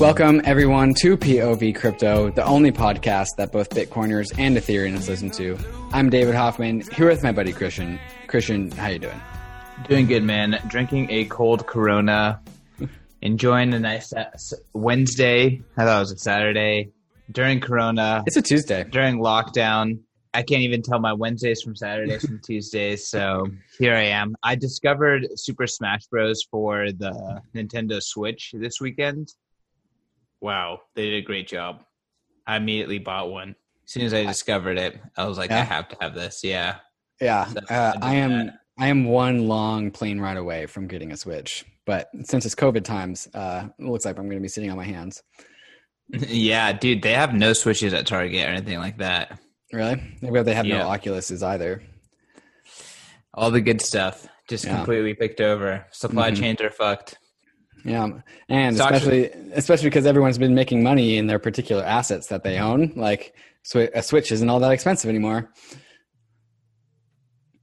Welcome, everyone, to POV Crypto, the only podcast that both Bitcoiners and Ethereans listen to. I'm David Hoffman, here with my buddy Christian. Christian, how you doing? Doing good, man. Drinking a cold Corona, enjoying a nice uh, Wednesday. I thought it was a Saturday during Corona. It's a Tuesday during lockdown. I can't even tell my Wednesdays from Saturdays from Tuesdays. So here I am. I discovered Super Smash Bros. for the Nintendo Switch this weekend wow, they did a great job. I immediately bought one. As soon as I discovered it, I was like, yeah. I have to have this. Yeah. Yeah. So uh, I, I am that. I am one long plane ride away from getting a Switch. But since it's COVID times, uh, it looks like I'm going to be sitting on my hands. yeah, dude, they have no Switches at Target or anything like that. Really? Maybe they have yeah. no Oculuses either. All the good stuff just yeah. completely picked over. Supply mm-hmm. chains are fucked. Yeah, and especially especially because everyone's been making money in their particular assets that they own. Like a Switch isn't all that expensive anymore.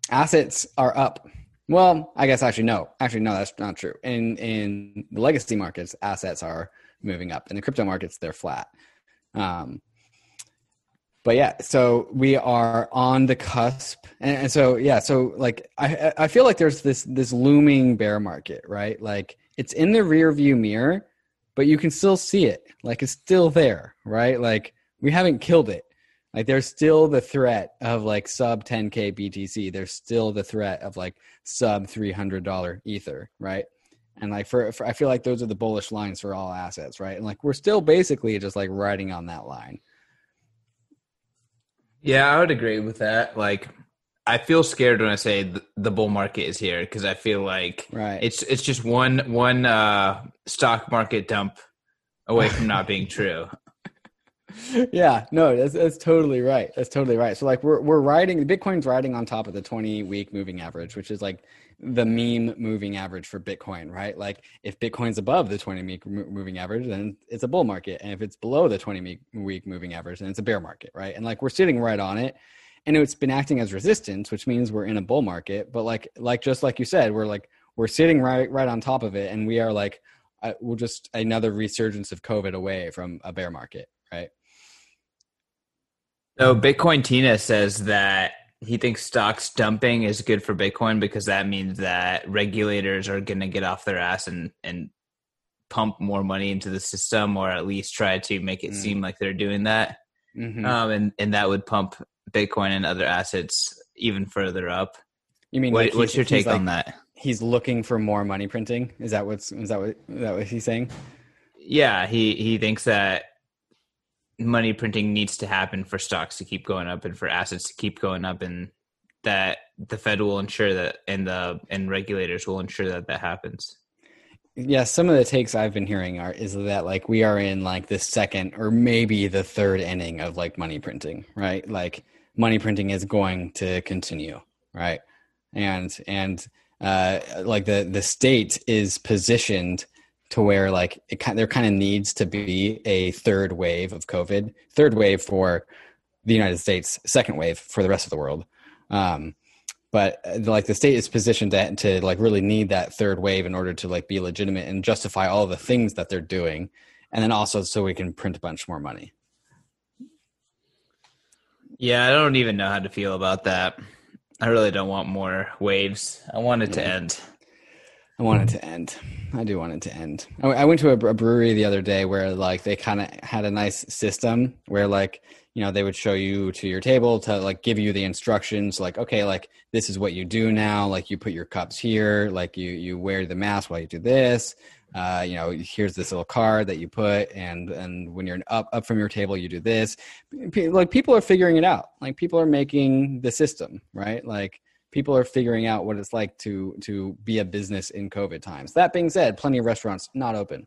Assets are up. Well, I guess actually no. Actually no, that's not true. In in the legacy markets, assets are moving up. In the crypto markets, they're flat. Um, but yeah, so we are on the cusp, and, and so yeah, so like I I feel like there's this this looming bear market, right? Like it's in the rear view mirror, but you can still see it. Like it's still there, right? Like we haven't killed it. Like there's still the threat of like sub 10k BTC. There's still the threat of like sub $300 ether, right? And like for, for I feel like those are the bullish lines for all assets, right? And like we're still basically just like riding on that line. Yeah, I would agree with that. Like I feel scared when I say the, the bull market is here because I feel like right. it's it's just one one uh, stock market dump away from not being true. yeah, no, that's that's totally right. That's totally right. So like we're we're riding Bitcoin's riding on top of the 20 week moving average, which is like the meme moving average for Bitcoin, right? Like if Bitcoin's above the 20 week moving average, then it's a bull market, and if it's below the 20 week moving average, then it's a bear market, right? And like we're sitting right on it and it's been acting as resistance, which means we're in a bull market. But like like just like you said, we're like we're sitting right right on top of it, and we are like uh, we're just another resurgence of COVID away from a bear market, right? So Bitcoin Tina says that he thinks stocks dumping is good for Bitcoin because that means that regulators are going to get off their ass and and pump more money into the system, or at least try to make it mm. seem like they're doing that. Mm-hmm. Um, and and that would pump Bitcoin and other assets even further up. You mean what, like what's your take like, on that? He's looking for more money printing. Is that what's is that what is that what he's saying? Yeah, he he thinks that money printing needs to happen for stocks to keep going up and for assets to keep going up, and that the Fed will ensure that and the and regulators will ensure that that happens. Yeah, some of the takes I've been hearing are is that like we are in like the second or maybe the third inning of like money printing, right? Like money printing is going to continue, right? And and uh, like the the state is positioned to where like it there kind of needs to be a third wave of COVID, third wave for the United States, second wave for the rest of the world. Um, but uh, like the state is positioned to, to like really need that third wave in order to like be legitimate and justify all the things that they're doing, and then also so we can print a bunch more money. Yeah, I don't even know how to feel about that. I really don't want more waves. I want it to end. I want it to end. I do want it to end. I went to a brewery the other day where like they kind of had a nice system where like you know they would show you to your table to like give you the instructions like okay like this is what you do now like you put your cups here like you you wear the mask while you do this uh, you know, here's this little card that you put, and and when you're up up from your table, you do this. Like people are figuring it out. Like people are making the system, right? Like people are figuring out what it's like to to be a business in COVID times. That being said, plenty of restaurants not open.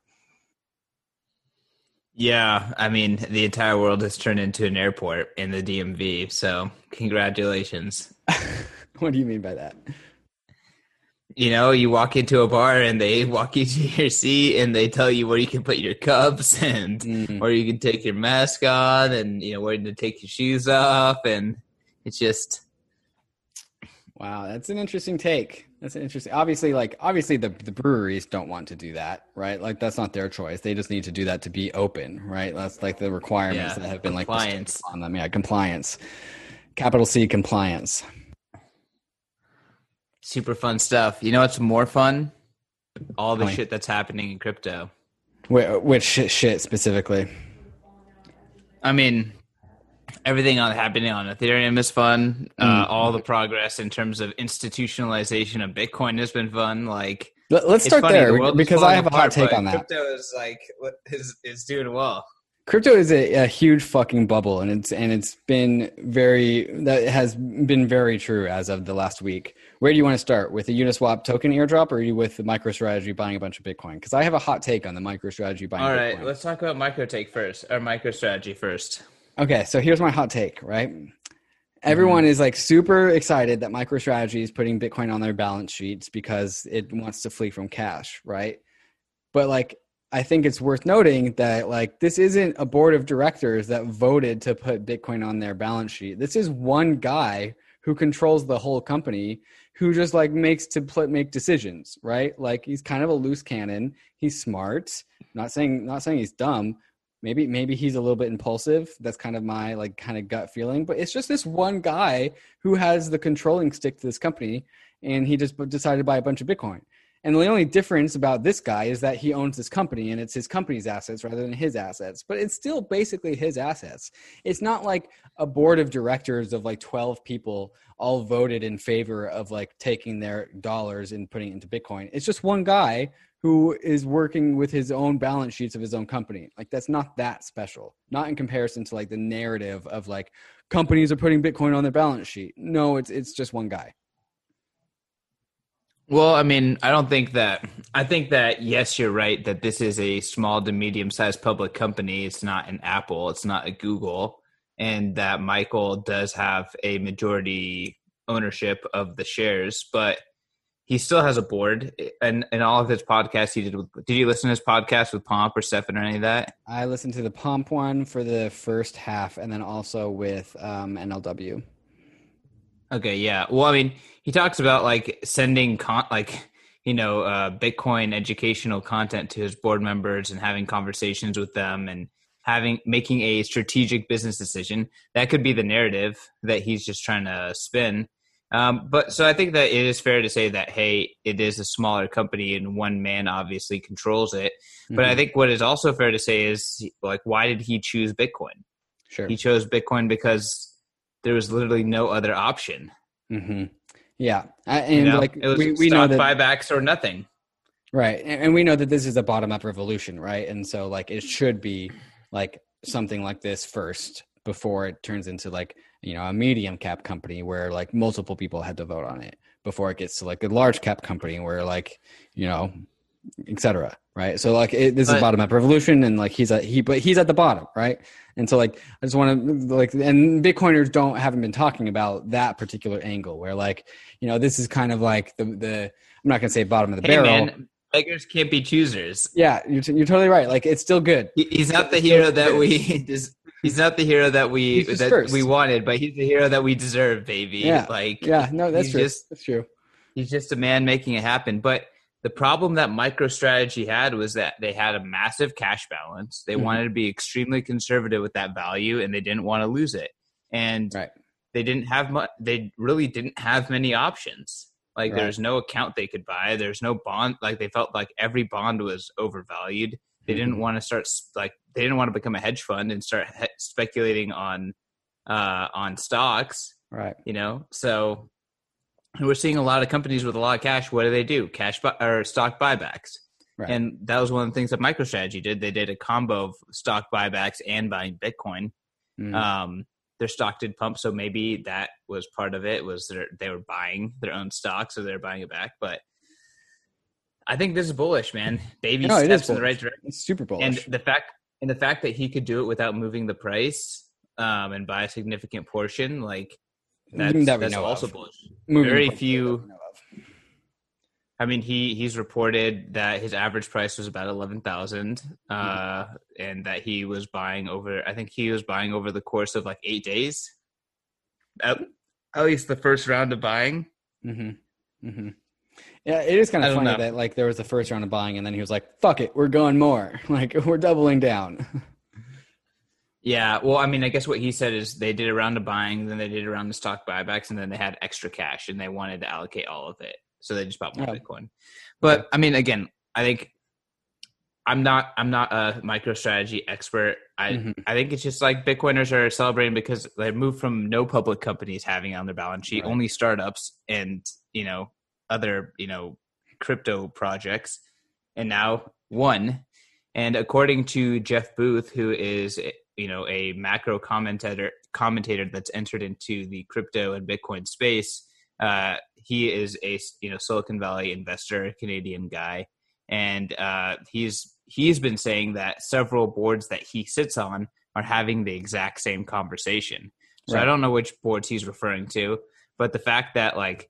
Yeah, I mean, the entire world has turned into an airport in the DMV. So, congratulations. what do you mean by that? You know, you walk into a bar and they walk you to your seat and they tell you where you can put your cups and mm. where you can take your mask on and you know where to take your shoes off and it's just Wow, that's an interesting take. That's an interesting. Obviously, like obviously the the breweries don't want to do that, right? Like that's not their choice. They just need to do that to be open, right? That's like the requirements Yeah, that have been like compliance. bestowed on them. Yeah, compliance. Capital C compliance. Super fun stuff. You know what's more fun? All the me. shit that's happening in crypto. Wh- which shit, shit specifically? I mean, everything on happening on Ethereum is fun. Uh, all the progress in terms of institutionalization of Bitcoin has been fun. Like, Let, us start funny, there is because I have a hot take on that. Crypto is like is is doing well. crypto is a, a huge fucking bubble and it's and it's been very that has been very true as of the last week where do you want to start? With the uniswap token airdrop or are you with the microstrategy buying a bunch of bitcoin? Because i have a hot take on the microstrategy buying All right, bitcoin. let's talk about microtake first or MicroStrategy first. okay so here's my hot take right? Mm-hmm. Everyone is like super excited that microstrategy is putting bitcoin on their balance sheets because it wants to flee from cash right? But like i think it's worth noting that like this isn't a board of directors that voted to put bitcoin on their balance sheet. This is one guy who controls the whole company who just like makes to put make decisions right? Like he's kind of a loose cannon. He's smart. Not saying not saying he's dumb. Maybe maybe he's a little bit impulsive. That's kind of my like kind of gut feeling. But it's just this one guy who has the controlling stick to this company and he just decided to buy a bunch of bitcoin and the only difference about this guy is that he owns this company and it's his company's assets rather than his assets but it's still basically his assets it's not like a board of directors of like 12 people all voted in favor of like taking their dollars and putting it into bitcoin it's just one guy who is working with his own balance sheets of his own company. Like that's not that special. Not in comparison to like the narrative of like companies are putting Bitcoin on their balance sheet. No, it's it's just one guy. Well, I mean, I don't think that. I think that yes, you're right that this is a small to medium sized public company. It's not an Apple. It's not a Google, and that Michael does have a majority ownership of the shares, but he still has a board. And in all of his podcasts, he did. Did you listen to his podcast with Pomp or Stephan or any of that? I listened to the Pomp one for the first half, and then also with um, NLW. Okay, yeah. Well, I mean, he talks about like sending con like you know uh, Bitcoin educational content to his board members and having conversations with them and having making a strategic business decision. That could be the narrative that he's just trying to spin. Um, but so I think that it is fair to say that hey, it is a smaller company and one man obviously controls it. But I Mhm. think what is also fair to say is like, why did he choose Bitcoin? sure. He chose Bitcoin because there was literally no other option. hmm Yeah, I, and You know? like we, we know that buybacks or nothing. Right. And and we know that this is a bottom up revolution, right? And so like it should be like something like this first before it turns into like, you know, a medium cap company where like multiple people had to vote on it before it gets to like a large cap company where like, you know, et cetera. Right. So like it, this is bottom up revolution and like he's at he but he's at the bottom, right? And so like I just want to like and Bitcoiners don't haven't been talking about that particular angle where like, you know, this is kind of like the the I'm not gonna say bottom of the Hey barrel. man, beggars can't be choosers. Yeah, you're, t- you're totally right. Like it's still good. He- He's not the hero that we. des- He's not the hero that we that first. we wanted, but he's the hero that we deserve, baby. Yeah. Like Yeah, no, that's true. just- that's true. he's just a man making it happen. But the problem that MicroStrategy had was that they had a massive cash balance. They Mhm. wanted to be extremely conservative with that value, and they didn't want to lose it. And Right. they didn't have much. They really didn't have many options. Like Right. there's no account they could buy. There's no bond. Like they felt like every bond was overvalued. They didn't Mhm. want to start like they didn't want to become a hedge fund and start he- speculating on uh on stocks Right. you know so we're seeing a lot of companies with a lot of cash what do they do? Cash buy, or stock buybacks. Right. and that was one of the things that microstrategy did. They did a combo of stock buybacks and buying bitcoin. Mhm. um their stock did pump so maybe that was part of it was their, they were buying their own stock so they're buying it back. But i think this is bullish man. Baby No, steps in the right direction. It's super bullish. and the fact and the fact that he could do it without moving the price um, and buy a significant portion, like that's, That that's also bullish. Very few- that we know of. I mean, he he's reported that his average price was about eleven thousand, uh, and that he was buying over. I think he was buying over the course of like eight days. At, at least the first round of buying. Mm-hmm. Mm-hmm. Yeah, it is kind of funny know. that like there was the first round of buying, and then he was like, "Fuck it, we're going more. Like we're doubling down." Yeah, well, I mean, I guess what he said is they did a round of buying, then they did a round of stock buybacks, and then they had extra cash, and they wanted to allocate all of it, so they just bought more Oh. Bitcoin. But I mean, again, I think I'm not I'm not a MicroStrategy expert. I Mhm. I think it's just like Bitcoiners are celebrating because they moved from no public companies having it on their balance sheet, Right. only startups and you know other you know crypto projects, and now one. And according to Jeff Booth, who is you know a macro commentator commentator that's entered into the crypto and Bitcoin space, uh, he is a you know Silicon Valley investor, Canadian guy, and uh, he's he's been saying that several boards that he sits on are having the exact same conversation. So I don't know which boards he's referring to, but the fact that like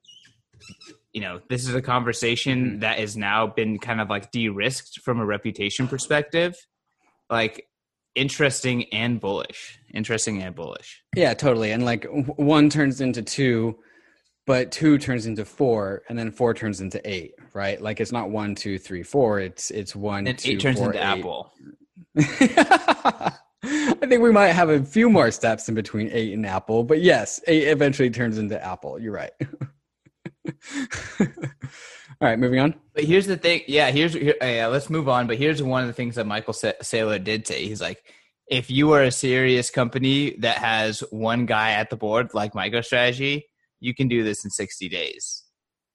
you know this is a conversation Mhm. that has now been kind of like de-risked from a reputation perspective, like interesting and bullish, interesting and bullish. yeah, totally. And like one turns into two, but two turns into four, and then four turns into eight. Right? Like it's not one, two, three, four. It's it's one, And two, eight turns four, into eight. Apple. I think we might have a few more steps in between eight and Apple, but yes, eight eventually turns into Apple. You're right. All right, moving on. But here's the thing. Yeah, here's here, uh, yeah. Let's move on. But here's one of the things that Michael Sa- Saylor did say. He's like, if you are a serious company that has one guy at the board like MicroStrategy, you can do this in 60 days.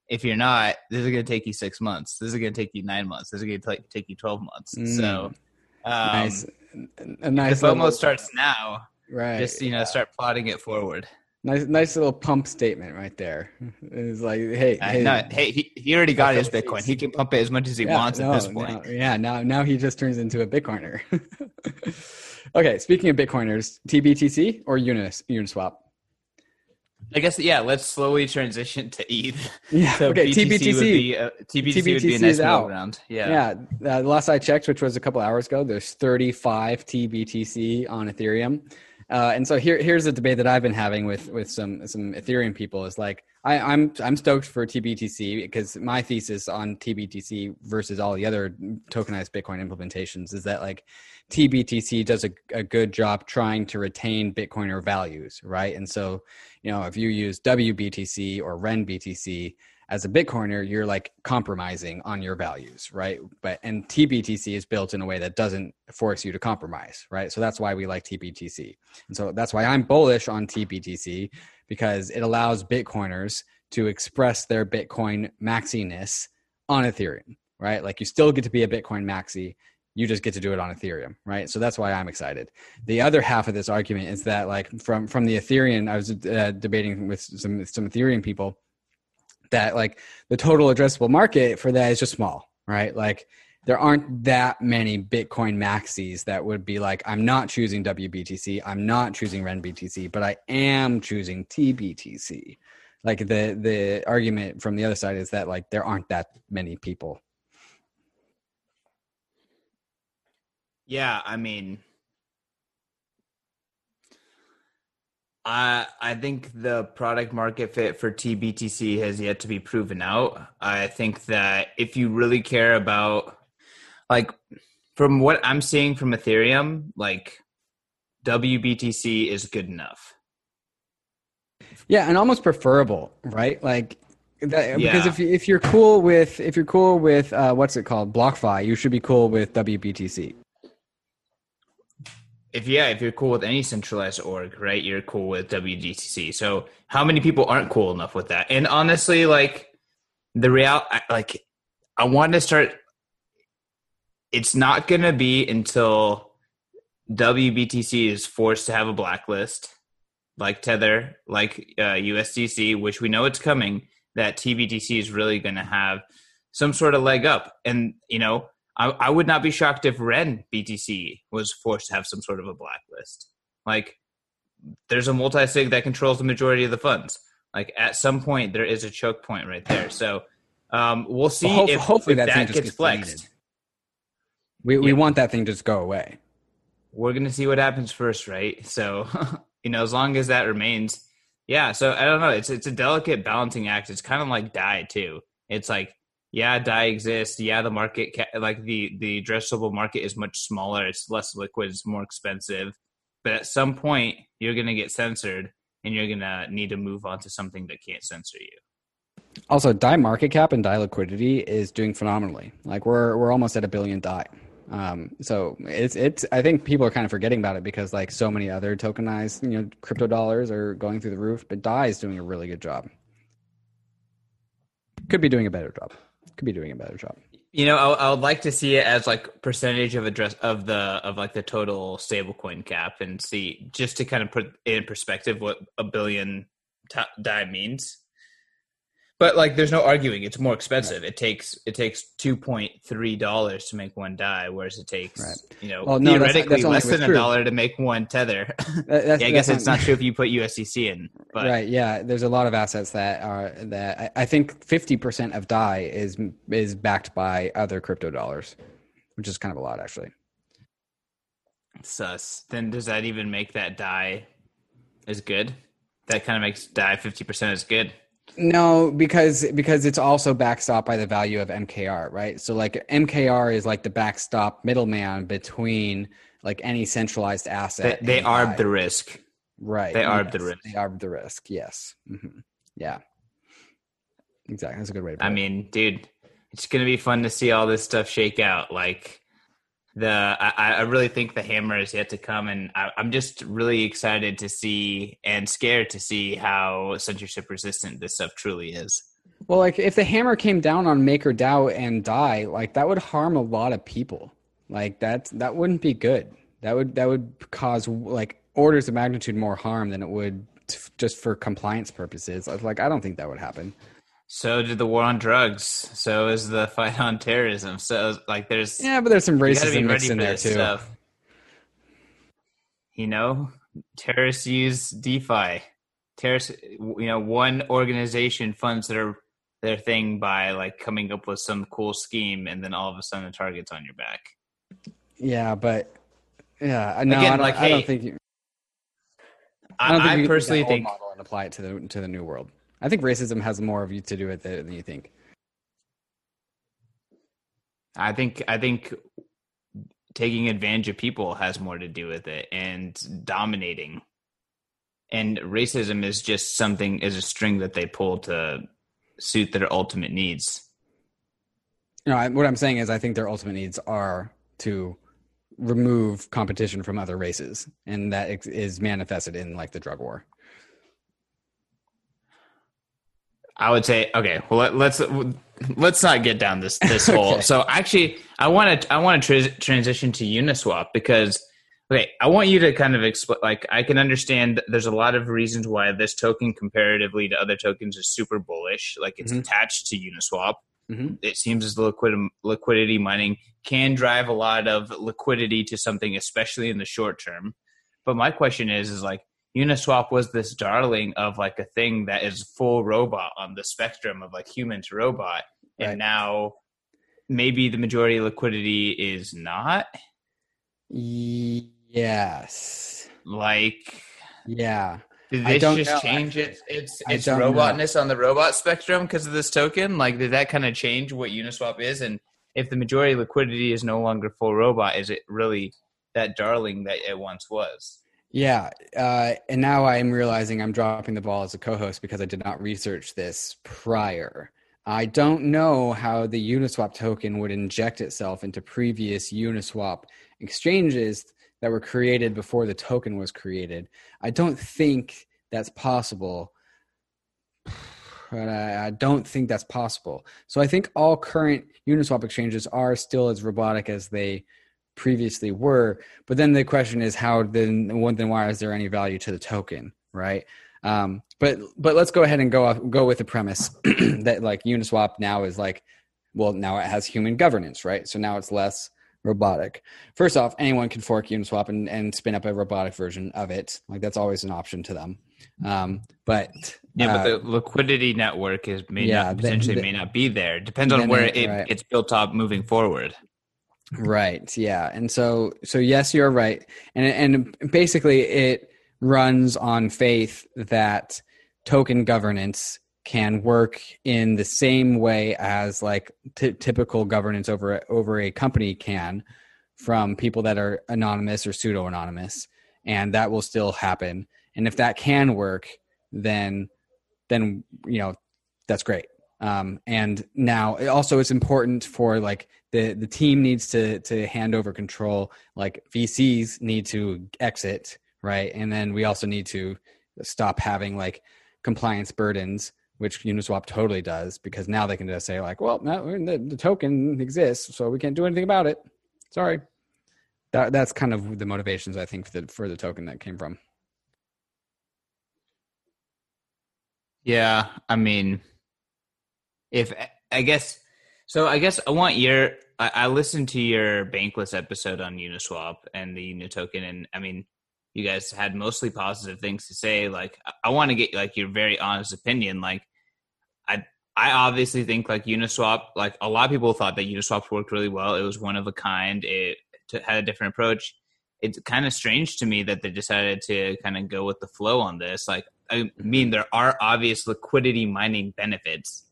If you're not, this is going to take you six months. This is going to take you nine months. This is going to take you 12 months. Mm. So, um, nice, a nice FOMO little, starts now. right. Just you know, start plotting it forward. Nice, nice little pump statement right there. It's like, hey, Uh, hey, no, hey, he, he already got his Bitcoin. He can pump it as much as he Yeah, wants no, at this point. yeah, now now he just turns into a Bitcoiner. okay, speaking of Bitcoiners, TBTC or Unis Uniswap? I guess yeah. Let's slowly transition to ETH. Yeah. So okay, BTC TBTC. would be a, TBTC, would be a TBTC nice is out. middle. Yeah. Yeah, uh, the last I checked, which was a couple hours ago, there's 35 TBTC on Ethereum. Uh, and so here, here's a debate that I've been having with with some some Ethereum people is like I, I'm I'm stoked for TBTC because my thesis on TBTC versus all the other tokenized Bitcoin implementations is that like TBTC does a, a good job trying to retain Bitcoiner values, right? And so you know if you use WBTC or RenBTC, as a bitcoiner you're like compromising on your values right? But and tbtc is built in a way that doesn't force you to compromise right? So that's why we like tbtc and so that's why i'm bullish on tbtc because it allows bitcoiners to express their bitcoin maxiness on ethereum right? Like you still get to be a bitcoin maxi you just get to do it on ethereum right? So that's why i'm excited. The other half of this argument is that like from from the ethereum i was uh, debating with some some ethereum people that like the total addressable market for that is just small, right? Like there aren't that many Bitcoin maxis that would be like, I'm not choosing WBTC, I'm not choosing RenBTC, but I am choosing TBTC. Like the the argument from the other side is that like there aren't that many people. Yeah, I mean, I I think the product market fit for TBTC has yet to be proven out. I think that if you really care about, like, from what I'm seeing from Ethereum, like WBTC is good enough. Yeah, and almost preferable, right? Like that, because if you, if you're cool with if you're cool with uh, what's it called BlockFi, you should be cool with WBTC. If yeah, if you're cool with any centralized org, right, you're cool with WBTC. So how many people aren't cool enough with that? And honestly, like the real, like I want to start. It's not to be until WBTC is forced to have a blacklist, like Tether, like uh, USDC, which we know it's coming. That TBTC is really to have some sort of leg up, and you know I, I would not be shocked if Ren BTC was forced to have some sort of a blacklist. Like, there's a multi sig that controls the majority of the funds. Like, at some point, there is a choke point right there. So, um, we'll see Well, hope- if, hopefully if that that, thing gets gets flexed. deleted. We we Yeah. want that thing to just go away. We're gonna see what happens first, right? So, you know, as long as that remains, Yeah, so I don't know. It's it's a delicate balancing act. It's kind of like Dai too. It's like yeah, Dai exists. Yeah, the market ca- like the the addressable market is much smaller. It's less liquid. It's more expensive. But at some point, you're gonna get censored, and you're gonna need to move on to something that can't censor you. Also, Dai market cap and Dai liquidity is doing phenomenally. Like we're we're almost at a billion Dai. Um, so it's it's I think people are kind of forgetting about it because like so many other tokenized you know crypto dollars are going through the roof, but Dai is doing a really good job. Could be doing a better job. Could be doing a better job. You know, I, I would like to see it as like percentage of address of the of like the total stablecoin cap, and see just to kind of put in perspective what a billion t- Dai means. But like, there's no arguing; it's more expensive. Right. It takes it takes two point three dollars to make one Dai, whereas it takes right. you know well, no, theoretically that's, that's less than a dollar to make one tether. That, yeah, I guess it's not true if you put USDC in. But. Right? Yeah, there's a lot of assets that are that I, I think fifty percent of Dai is is backed by other crypto dollars, which is kind of a lot actually. Sus. Then does that even make that Dai as good? That kind of makes Dai fifty percent as good. No, because because it's also backstop by the value of MKR, right? So like MKR is like the backstop middleman between like any centralized asset. They, they arb the risk, right? They arb yes, the risk. They arb the risk. Yes. Mm-hmm. Yeah. Exactly. That's a good way to. I it. mean, dude, it's gonna be fun to see all this stuff shake out. Like the I, I, really think the hammer is yet to come and I, am just really excited to see and scared to see how censorship resistant this stuff truly is. Well like if the hammer came down on MakerDAO and Dai like that would harm a lot of people. Like that that wouldn't be good. That would that would cause like orders of magnitude more harm than it would t- just for compliance purposes. Like i don't think that would happen so did the war on drugs. So is the fight on terrorism. So like there's yeah, but there's some racism mixed in there too. Stuff. You know, terrorists use DeFi. Terrorists, you know, one organization funds their their thing by like coming up with some cool scheme, and then all of a sudden the target's on your back. Yeah, but yeah, no, Again, I, don't, like, I don't think you. I, don't think I personally think model and apply it to the to the new world. I think racism has more of you to do with it than you think. I think I think taking advantage of people has more to do with it and dominating. And racism is just something is a string that they pull to suit their ultimate needs. No, I, what I'm saying is I think their ultimate needs are to remove competition from other races and that is manifested in like the drug war. I would say okay. Well, let, us let's not get down this this okay. hole. So actually, I want to I want to tra- transition to Uniswap because okay, I want you to kind of explain. Like, I can understand there's a lot of reasons why this token, comparatively to other tokens, is super bullish. Like, it's mm-hmm. attached to Uniswap. Mm-hmm. It seems as the liquid, liquidity mining can drive a lot of liquidity to something, especially in the short term. But my question is, is like, Uniswap was this darling of like a thing that is full robot on the spectrum of like human to robot. Right. And now maybe the majority of liquidity is not. Yes. Like yeah. Did this just know. change its its its robotness know. on the robot spectrum because of this token? Like did that kind of change what Uniswap is? And if the majority of liquidity is no longer full robot, is it really that darling that it once was? Yeah, uh, and now I'm realizing I'm dropping the ball as a co-host because I did not research this prior. I don't know how the Uniswap token would inject itself into previous Uniswap exchanges that were created before the token was created. I don't think that's possible. But I, I don't think that's possible. So I think all current Uniswap exchanges are still as robotic as they previously were. But then the question is, how then? Then why is there any value to the token, right? Um, but but let's go ahead and go off, go with the premise that like Uniswap now is like, well, now it has human governance, right? So now it's less robotic. First off, anyone can fork Uniswap and, and spin up a robotic version of it. Like that's always an option to them. Um, but yeah, uh, but the liquidity network is may yeah, not potentially the, the, may not be there. Depends on where it, right. it's built up moving forward. Right. Yeah. And so so yes, you're right. And and basically it runs on faith that token governance can work in the same way as like t- typical governance over over a company can from people that are anonymous or pseudo anonymous and that will still happen and if that can work then then you know that's great um, and now also it's important for like the the team needs to to hand over control. Like vcs need to exit right? And then we also need to stop having like compliance burdens which uniswap totally does because now they can just say like well the, the token exists so we can't do anything about it. Sorry. That, that's kind of the motivations i think for the, for the token that came from. Yeah i mean if I guess so, I guess I want your. I, I listened to your Bankless episode on Uniswap and the Uni token, and I mean, you guys had mostly positive things to say. Like, I, I want to get like your very honest opinion. Like, I I obviously think like Uniswap, like a lot of people thought that Uniswap worked really well. It was one of a kind. It had a different approach. It's kind of strange to me that they decided to kind of go with the flow on this. Like, I mean, mm-hmm. there are obvious liquidity mining benefits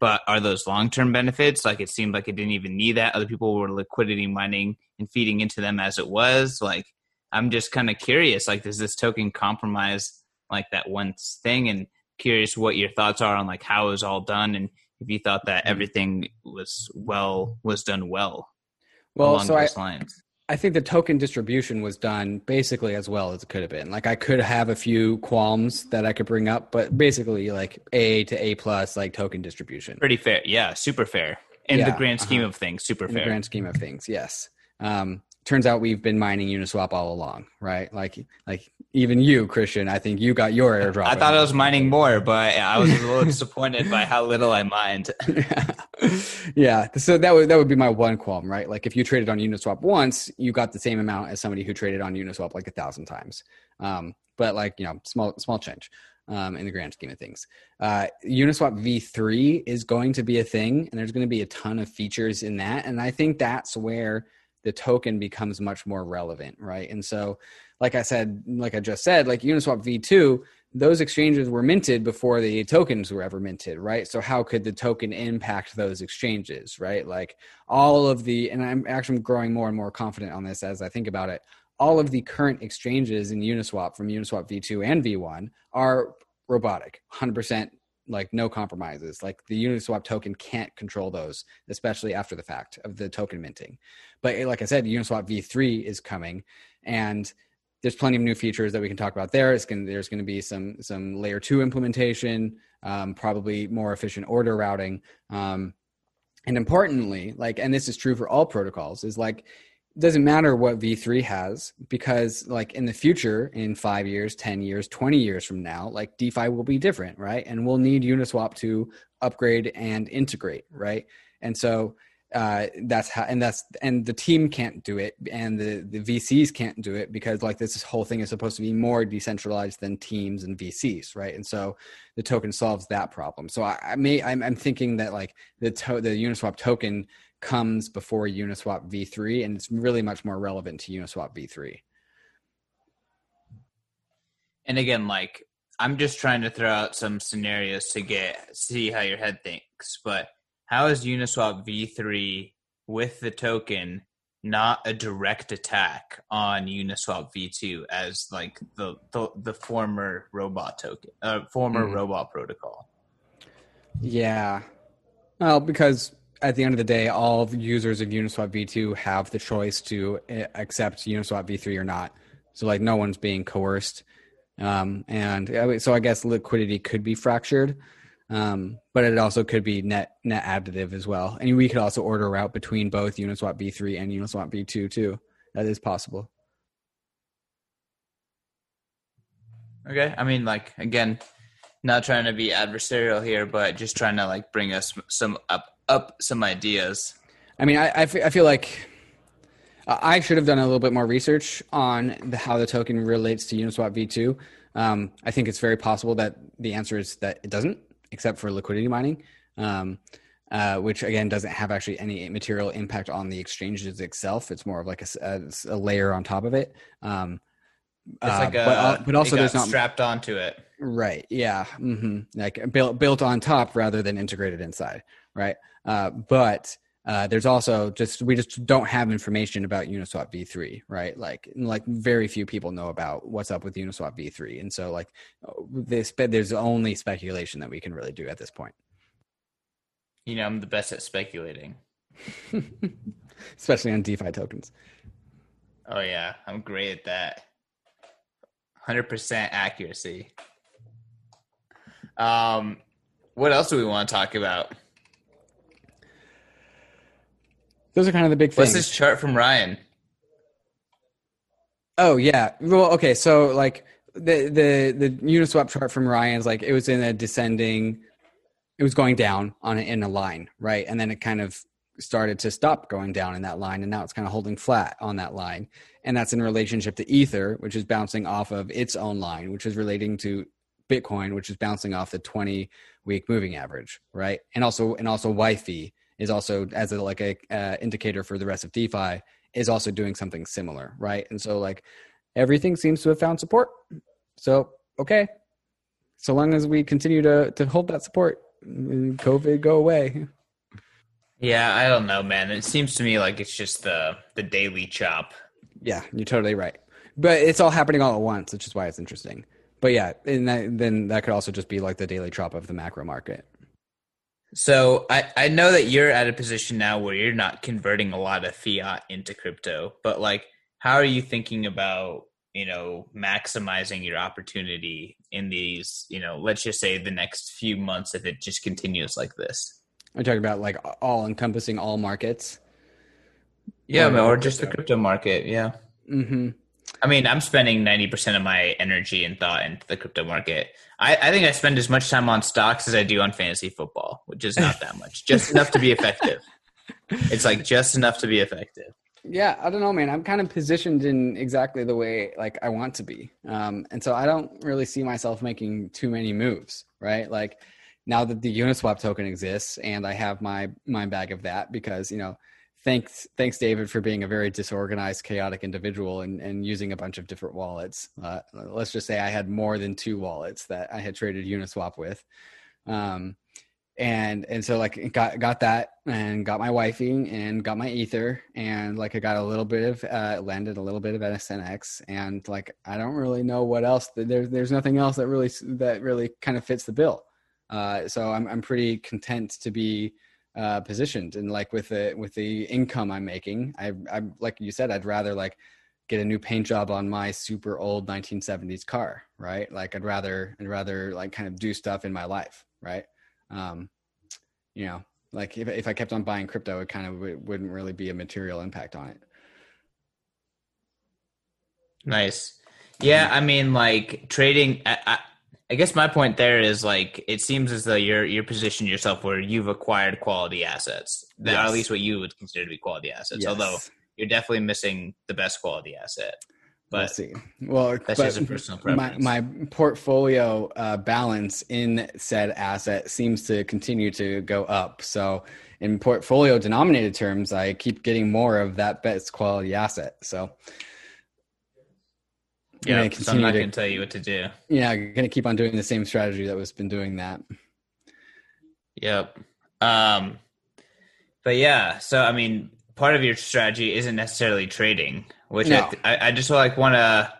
but are those long term benefits? Like it seemed like it didn't even need that. Other people were liquidity mining and feeding into them as it was. Like I'm just kind of curious. Like does this token compromise like that one thing? And curious what your thoughts are on like how it was all done and if you thought that mm-hmm. everything was well was done well. Well, so I, lines. I think the token distribution was done basically as well as it could have been. Like I could have a few qualms that I could bring up, but basically like A to A plus like token distribution. Pretty fair. Yeah, super fair. In yeah, the grand scheme uh-huh. of things, super In fair. grand scheme of things, yes. Um, turns out we've been mining Uniswap all along, right? Like, like even you, Christian, I think you got your airdrop. I thought I was mining more, but I was a little disappointed by how little I mined. yeah. yeah, so that would that would be my one qualm, right? Like if you traded on Uniswap once, you got the same amount as somebody who traded on Uniswap like a thousand times. Um, but like you know, small small change. Um, in the grand scheme of things. Uh, Uniswap v3 is going to be a thing, and there's going to be a ton of features in that. And I think that's where the token becomes much more relevant, right? And so, like I said, like I just said, like Uniswap v2, those exchanges were minted before the tokens were ever minted, right? So how could the token impact those exchanges, right? Like all of the, and I'm actually growing more and more confident on this as I think about it. All of the current exchanges in Uniswap from Uniswap v2 and v1 are robotic, 100% like no compromises. Like the Uniswap token can't control those, especially after the fact of the token minting. But eh, like I said, Uniswap v3 is coming, and there's plenty of new features that we can talk about there. Going there's going to be some some layer two implementation, um, probably more efficient order routing, um, and importantly, like and this is true for all protocols, is like doesn't matter what v3 has because like in the future in five years 10 years 20 years from now like defi will be different right? And we'll need uniswap to upgrade and integrate right? And so uh, that's how and that's and the team can't do it and the the vcs can't do it because like this whole thing is supposed to be more decentralized than teams and vcs right? And so the token solves that problem. So i, I may I'm, I'm thinking that like the to, the uniswap token comes before Uniswap v3, and it's really much more relevant to Uniswap v3. And again, like I'm just trying to throw out some scenarios to get see how your head thinks. But how is Uniswap v3 with the token not a direct attack on Uniswap v2 as like the the, the former robot token, uh, former mm. robot protocol? Yeah, well, because at the end of the day, all users of Uniswap v2 have the choice to eh, accept Uniswap v3 or not. So like no one's being coerced. Um, and so I guess liquidity could be fractured, um, but it also could be net net additive as well. And we could also order route between both Uniswap v3 and Uniswap v2 too. That is possible. Okay, I mean, like again, not trying to be adversarial here, but just trying to like bring us some up up some ideas. I mean, I, I, f- I feel like I should have done a little bit more research on the, how the token relates to Uniswap v2. Um, I think it's very possible that the answer is that it doesn't, except for liquidity mining, um, uh, which again doesn't have actually any material impact on the exchanges itself. It's more of like a, a, a layer on top of it. Um, it's like uh, a, but, uh, but also there's not strapped onto it Right. Yeah. hmm Like built built on top rather than integrated inside. Right. Uh, but uh, there's also just we just don't have information about Uniswap v3, right? Like like very few people know about what's up with Uniswap v3, and so like this, there's only speculation that we can really do at this point. You know, I'm the best at speculating, especially on DeFi tokens. Oh yeah, I'm great at that. Hundred percent accuracy. Um, what else do we want to talk about? Those are kind of the big things. What's this chart from Ryan? Oh yeah. Well, okay. So like the the the Uniswap chart from Ryan's like it was in a descending. It was going down on a, in a line, right, and then it kind of started to stop going down in that line, and now it's kind of holding flat on that line, and that's in relationship to Ether, which is bouncing off of its own line, which is relating to Bitcoin, which is bouncing off the 20 week moving average, right? And also and also YFI, is also as a like a uh, indicator for the rest of DeFi is also doing something similar, right? And so like everything seems to have found support. So okay, so long as we continue to to hold that support, COVID go away. Yeah, I don't know, man. It seems to me like it's just the the daily chop. Yeah, you're totally right. But it's all happening all at once, which is why it's interesting. But yeah, and that, then that could also just be like the daily chop of the macro market. So I, I know that you're at a position now where you're not converting a lot of fiat into crypto, but like how are you thinking about, you know, maximizing your opportunity in these, you know, let's just say the next few months if it just continues like this? I'm talking about like all encompassing all markets. Yeah, or, or just the crypto market, yeah. Mm-hmm. I mean, I'm spending 90% of my energy and thought into the crypto market. I, I, think I spend as much time on stocks as I do on fantasy football, which is not that much, just enough to be effective. It's like just enough to be effective. Yeah, I don't know, man. I'm kind of positioned in exactly the way like I want to be. Um, and so I don't really see myself making too many moves, right? Like now that the Uniswap token exists and I have my my bag of that because, you know, thanks thanks david for being a very disorganized chaotic individual and, and using a bunch of different wallets. Uh, let's just say i had more than two wallets that i had traded uniswap with. Um, and and so like got got that and got my YFI and got my ether and like i got a little bit of uh, landed a little bit of nsnx and like i don't really know what else there's there's nothing else that really that really kind of fits the bill. Uh, so i'm i'm pretty content to be uh, positioned. And like with the with the income i'm making i i like you said i'd rather like get a new paint job on my super old 1970s car right? Like i'd rather i'd rather like kind of do stuff in my life right? Um you know like if, if i kept on buying crypto it kind of wouldn't really be a material impact on it. Nice. Yeah i mean like trading I guess my point there is like it seems as though you're you're positioning yourself where you've acquired quality assets, that yes. at least what you would consider to be quality assets. Yes. Although you're definitely missing the best quality asset. But we'll see. Well, that's just a personal preference. My, my portfolio uh, balance in said asset seems to continue to go up. So, in portfolio denominated terms, I keep getting more of that best quality asset. So, yeah, so I'm not going to tell you what to do. Yeah, I'm going to keep on doing the same strategy that was been doing that. Yep. Um, but yeah, so I mean, part of your strategy isn't necessarily trading, which no. I, I just like want to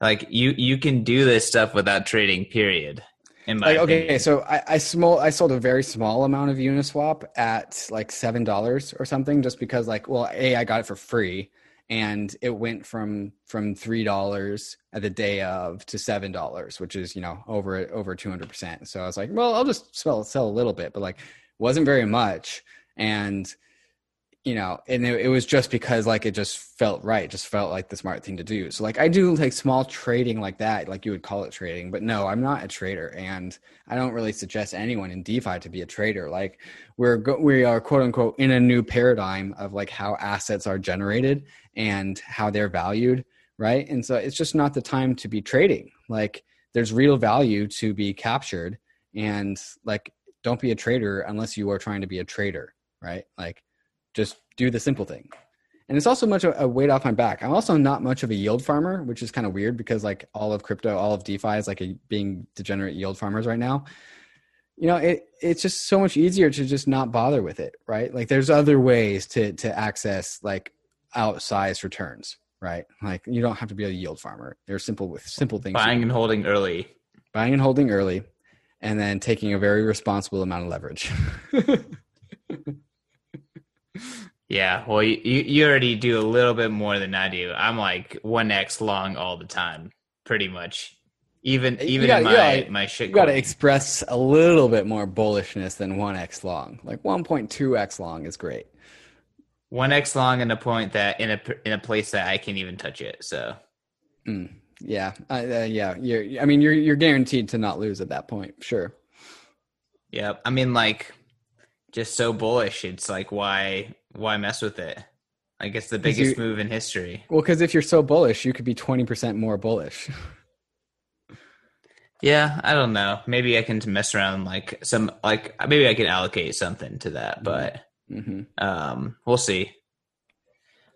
like you you can do this stuff without trading. Period. In my like, okay, so I, I small I sold a very small amount of Uniswap at like seven dollars or something, just because like well, a I got it for free and it went from from three dollars at the day of to seven dollars, which is you know over over two hundred percent. So I was like, well, I'll just sell sell a little bit, but like wasn't very much, and you know, and it, it, was just because like it just felt right, just felt like the smart thing to do. So like I do like small trading like that, like you would call it trading, but no, I'm not a trader, and I don't really suggest anyone in DeFi to be a trader. Like we're go- we are quote unquote in a new paradigm of like how assets are generated and how they're valued, right? And so it's just not the time to be trading. Like there's real value to be captured, and like don't be a trader unless you are trying to be a trader, right? Like just do the simple thing and it's also much a, a weight off my back. I'm also not much of a yield farmer, which is kind of weird because like all of crypto, all of DeFi is like a, being degenerate yield farmers right now. You know, it it's just so much easier to just not bother with it, right? Like there's other ways to to access like outsized returns, right? Like you don't have to be a yield farmer. They're simple with simple things. Buying and holding early. Buying and holding early, and then taking a very responsible amount of leverage. Yeah, well, you, you already do a little bit more than I do. I'm like one x long all the time, pretty much. Even even gotta, in my gotta, my shit. You got to express a little bit more bullishness than one x long. Like one point two x long is great. One x long in a point that in a in a place that I can't even touch it. So. Mm, yeah, uh, uh, yeah. You're. I mean, you're you're guaranteed to not lose at that point. Sure. Yeah, I mean, like, just so bullish. It's like why why mess with it? I guess the biggest you, move in history. Well, because if you're so bullish, you could be twenty percent more bullish. yeah, I don't know. Maybe I can mess around like some like maybe I can allocate something to that, mm-hmm. but mm-hmm. um, we'll see.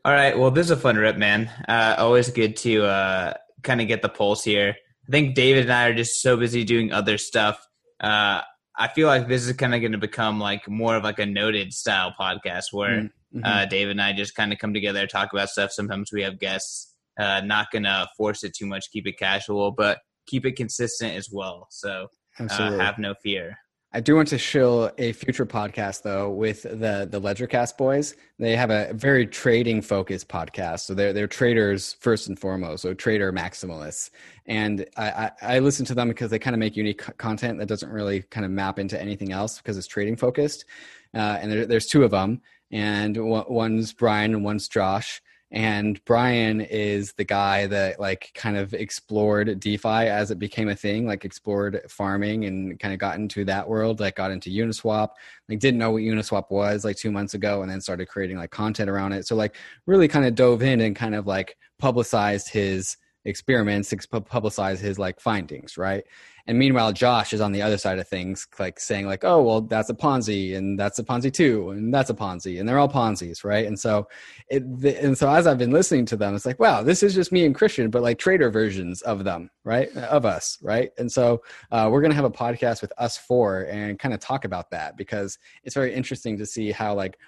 All right. Well, this is a fun rip, man. Uh, always good to uh, kind of get the pulse here. I think David and I are just so busy doing other stuff. Uh, I feel like this is kind of going to become like more of like a noted style podcast where mm-hmm. uh, David and I just kind of come together, talk about stuff. Sometimes we have guests. Uh, not going to force it too much, keep it casual, but keep it consistent as well. So uh, have no fear. I do want to show a future podcast though with the the Ledgercast boys. They have a very trading focused podcast, so they're they're traders first and foremost, so trader maximalists. And I, I, I listen to them because they kind of make unique content that doesn't really kind of map into anything else because it's trading focused. Uh, and there, there's two of them, and one's Brian and one's Josh and Brian is the guy that like kind of explored DeFi as it became a thing, like explored farming and kind of got into that world, like got into Uniswap, like didn't know what Uniswap was like two months ago and then started creating like content around it. So like really kind of dove in and kind of like publicized his experiments, publicized his like findings, right? And meanwhile, Josh is on the other side of things, like saying like, "Oh, well, that's a Ponzi, and that's a Ponzi too, and that's a Ponzi, and they're all Ponzi's, right?" And so, it, the, and so as I've been listening to them, it's like, wow, this is just me and Christian, but like trader versions of them, right? Of us, right? And so, uh, we're gonna have a podcast with us four and kind of talk about that because it's very interesting to see how like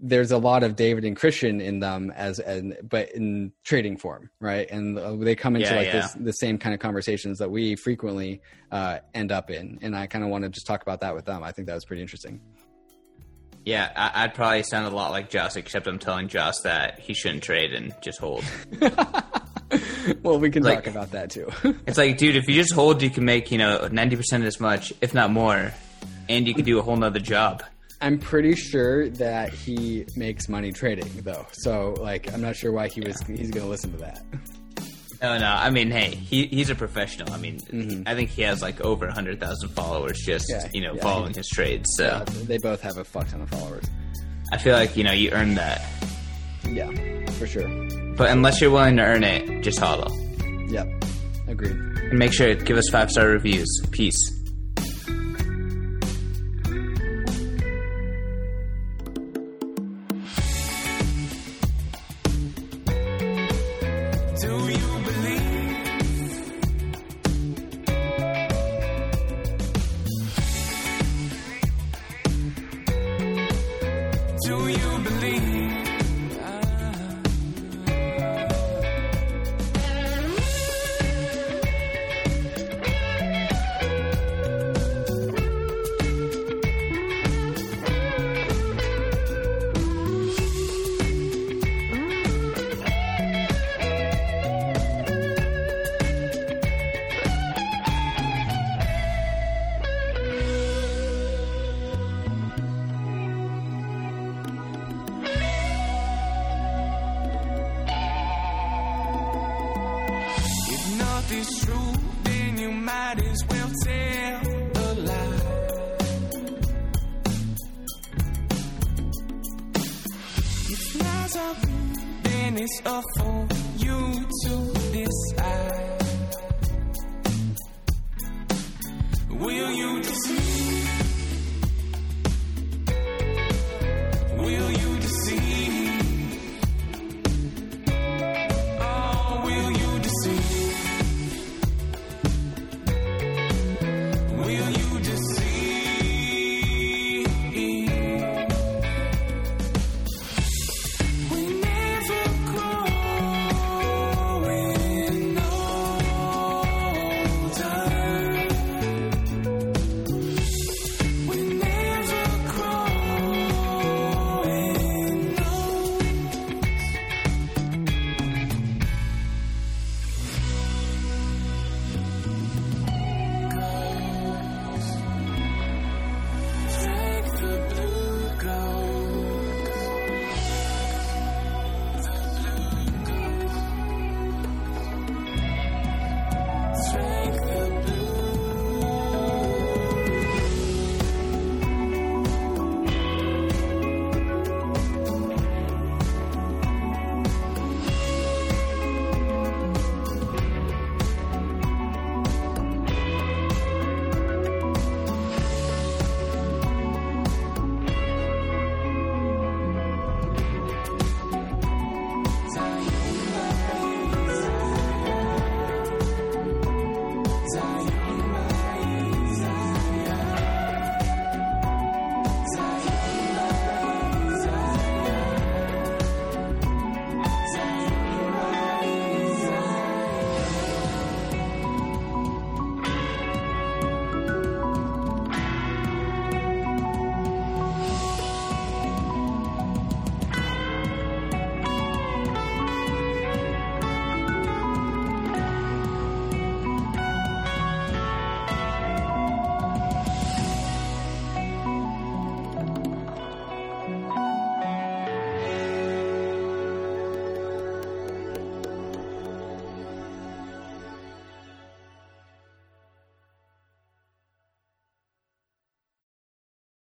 there's a lot of David and Christian in them as and but in trading form, right? And uh, they come into yeah, like yeah. this the same kind of conversations that we frequently uh, end up in, and I kind of want to just talk about that with them. I think that was pretty interesting. Yeah, I, would probably sound a lot like Josh, except I'm telling Josh that he shouldn't trade and just hold. well, we can like, talk about that too. it's like, dude, if you just hold, you can make you know ninety percent as much, if not more, and you can do a whole nother job. I'm pretty sure that he makes money trading though. So like I'm not sure why he was he's going to listen to that. No, no. I mean, hey, he he's a professional. I mean, mm-hmm. I think he has like over 100,000 followers just, yeah, you know, yeah, following his trades. So yeah, they both have a fuck ton of followers. I feel like, you know, you earn that. Yeah, for sure. But unless you're willing to earn it, just hodl. Yep. Agreed. And make sure to give us five star reviews. Peace. Will you